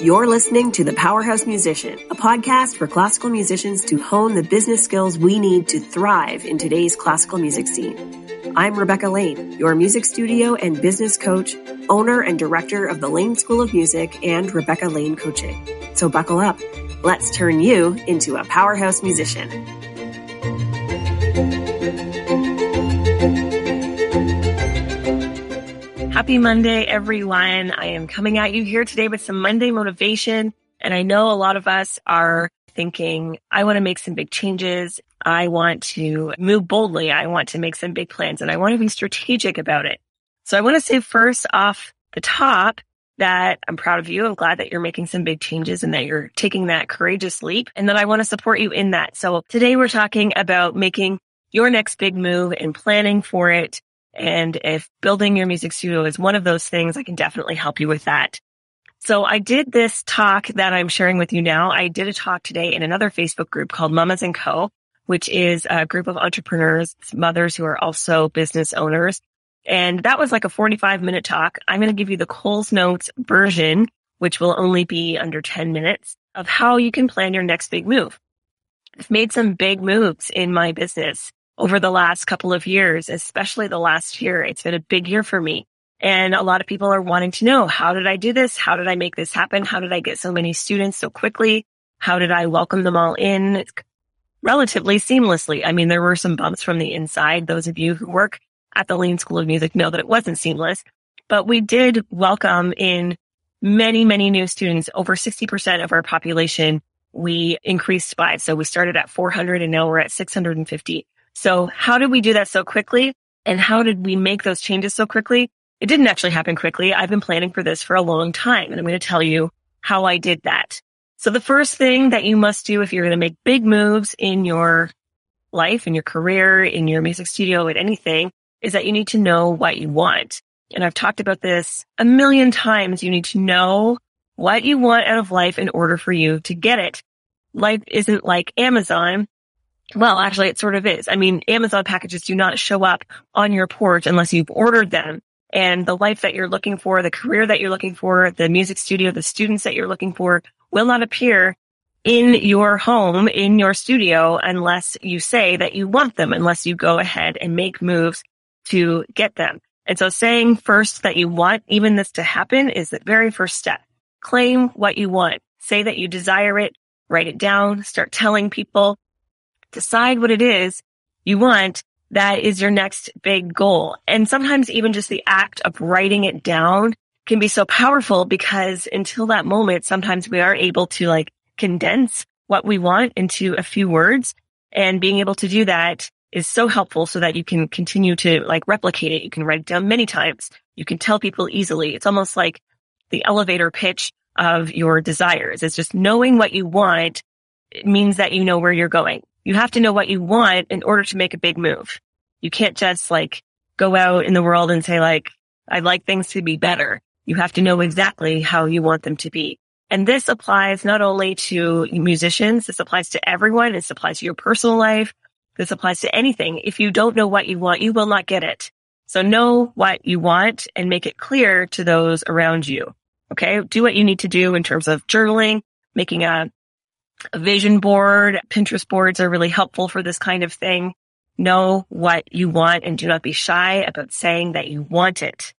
You're listening to The Powerhouse Musician, a podcast for classical musicians to hone the business skills we need to thrive in today's classical music scene. I'm Rebecca Lane, your music studio and business coach, owner and director of the Lane School of Music and Rebecca Lane Coaching. So buckle up. Let's turn you into a powerhouse musician. Happy Monday, everyone. I am coming at you here today with some Monday motivation. And I know a lot of us are thinking, I want to make some big changes. I want to move boldly. I want to make some big plans and I want to be strategic about it. So I want to say first off the top that I'm proud of you. I'm glad that you're making some big changes and that you're taking that courageous leap and that I want to support you in that. So today we're talking about making your next big move and planning for it and if building your music studio is one of those things, I can definitely help you with that. So I did this talk that I'm sharing with you now. I did a talk today in another Facebook group called Mamas and Co, which is a group of entrepreneurs, mothers who are also business owners. And that was like a 45 minute talk. I'm going to give you the Coles Notes version, which will only be under 10 minutes of how you can plan your next big move. I've made some big moves in my business over the last couple of years, especially the last year. It's been a big year for me. And a lot of people are wanting to know, how did I do this? How did I make this happen? How did I get so many students so quickly? How did I welcome them all in relatively seamlessly? I mean, there were some bumps from the inside. Those of you who work at the Lane School of Music know that it wasn't seamless, but we did welcome in many, many new students. Over 60% of our population we increased by. So we started at 400 and now we're at 650. So how did we do that so quickly? And how did we make those changes so quickly? It didn't actually happen quickly. I've been planning for this for a long time and I'm going to tell you how I did that. So the first thing that you must do if you're going to make big moves in your life, in your career, in your music studio, at anything is that you need to know what you want. And I've talked about this a million times. You need to know what you want out of life in order for you to get it. Life isn't like Amazon well, actually, it sort of is. I mean, Amazon packages do not show up on your porch unless you've ordered them. And the life that you're looking for, the career that you're looking for, the music studio, the students that you're looking for will not appear in your home, in your studio, unless you say that you want them, unless you go ahead and make moves to get them. And so saying first that you want even this to happen is the very first step. Claim what you want. Say that you desire it. Write it down. Start telling people decide what it is you want that is your next big goal. And sometimes even just the act of writing it down can be so powerful because until that moment, sometimes we are able to like condense what we want into a few words and being able to do that is so helpful so that you can continue to like replicate it. You can write it down many times. You can tell people easily. It's almost like the elevator pitch of your desires. It's just knowing what you want it means that you know where you're going you have to know what you want in order to make a big move. You can't just like go out in the world and say like, I'd like things to be better. You have to know exactly how you want them to be. And this applies not only to musicians, this applies to everyone. This applies to your personal life. This applies to anything. If you don't know what you want, you will not get it. So know what you want and make it clear to those around you. Okay. Do what you need to do in terms of journaling, making a vision board, Pinterest boards are really helpful for this kind of thing. Know what you want and do not be shy about saying that you want it.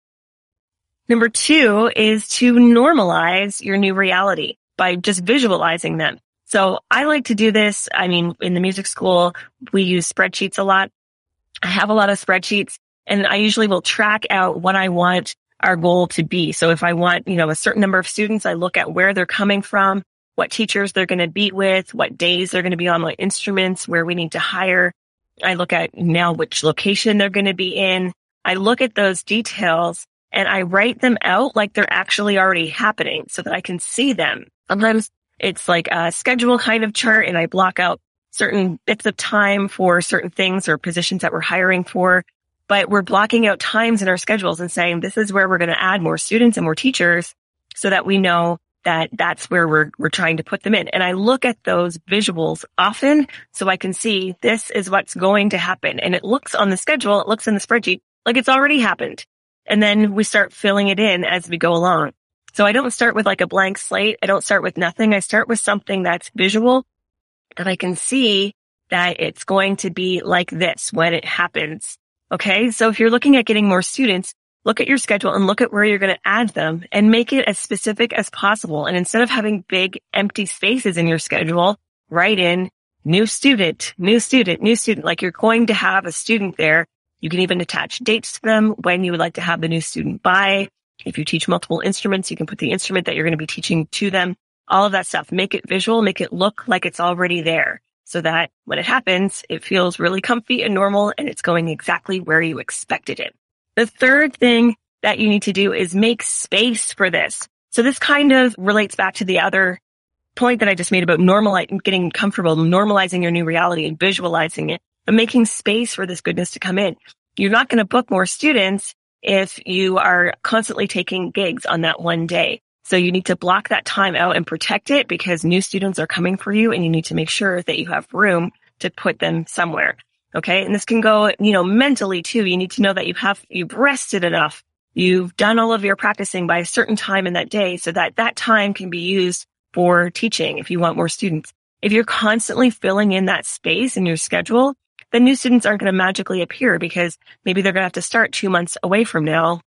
Number two is to normalize your new reality by just visualizing them. So I like to do this. I mean, in the music school, we use spreadsheets a lot. I have a lot of spreadsheets and I usually will track out what I want our goal to be. So if I want, you know, a certain number of students, I look at where they're coming from what teachers they're going to be with, what days they're going to be on, what instruments, where we need to hire. I look at now which location they're going to be in. I look at those details and I write them out like they're actually already happening so that I can see them. Sometimes it's like a schedule kind of chart and I block out certain bits of time for certain things or positions that we're hiring for. But we're blocking out times in our schedules and saying this is where we're going to add more students and more teachers so that we know that that's where we're, we're trying to put them in. And I look at those visuals often so I can see this is what's going to happen. And it looks on the schedule, it looks in the spreadsheet like it's already happened. And then we start filling it in as we go along. So I don't start with like a blank slate. I don't start with nothing. I start with something that's visual that I can see that it's going to be like this when it happens. Okay. So if you're looking at getting more students, look at your schedule and look at where you're going to add them and make it as specific as possible. And instead of having big empty spaces in your schedule, write in new student, new student, new student. Like you're going to have a student there. You can even attach dates to them when you would like to have the new student by. If you teach multiple instruments, you can put the instrument that you're going to be teaching to them. All of that stuff. Make it visual, make it look like it's already there so that when it happens, it feels really comfy and normal and it's going exactly where you expected it. The third thing that you need to do is make space for this. So this kind of relates back to the other point that I just made about normalizing, getting comfortable, normalizing your new reality and visualizing it, but making space for this goodness to come in. You're not going to book more students if you are constantly taking gigs on that one day. So you need to block that time out and protect it because new students are coming for you and you need to make sure that you have room to put them somewhere. Okay. And this can go, you know, mentally too. You need to know that you have, you've rested enough. You've done all of your practicing by a certain time in that day so that that time can be used for teaching if you want more students. If you're constantly filling in that space in your schedule, then new students aren't going to magically appear because maybe they're going to have to start two months away from now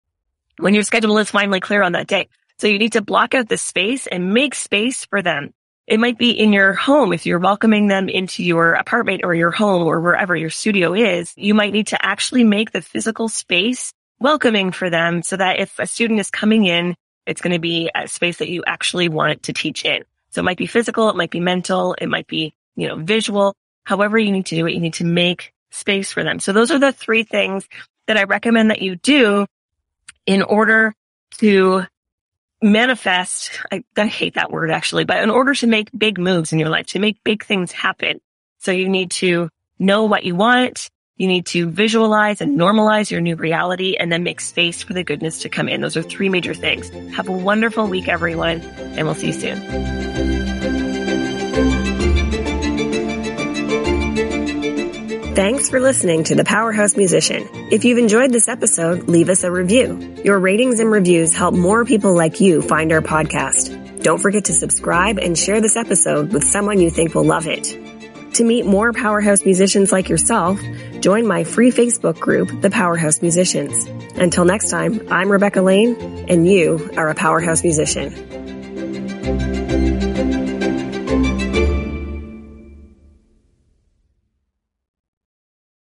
when your schedule is finally clear on that day. So you need to block out the space and make space for them. It might be in your home. If you're welcoming them into your apartment or your home or wherever your studio is, you might need to actually make the physical space welcoming for them so that if a student is coming in, it's going to be a space that you actually want to teach in. So it might be physical. It might be mental. It might be, you know, visual. However you need to do it, you need to make space for them. So those are the three things that I recommend that you do in order to manifest. I, I hate that word actually, but in order to make big moves in your life, to make big things happen. So you need to know what you want. You need to visualize and normalize your new reality and then make space for the goodness to come in. Those are three major things. Have a wonderful week, everyone, and we'll see you soon. Thanks for listening to The Powerhouse Musician. If you've enjoyed this episode, leave us a review. Your ratings and reviews help more people like you find our podcast. Don't forget to subscribe and share this episode with someone you think will love it. To meet more powerhouse musicians like yourself, join my free Facebook group, The Powerhouse Musicians. Until next time, I'm Rebecca Lane, and you are a powerhouse musician.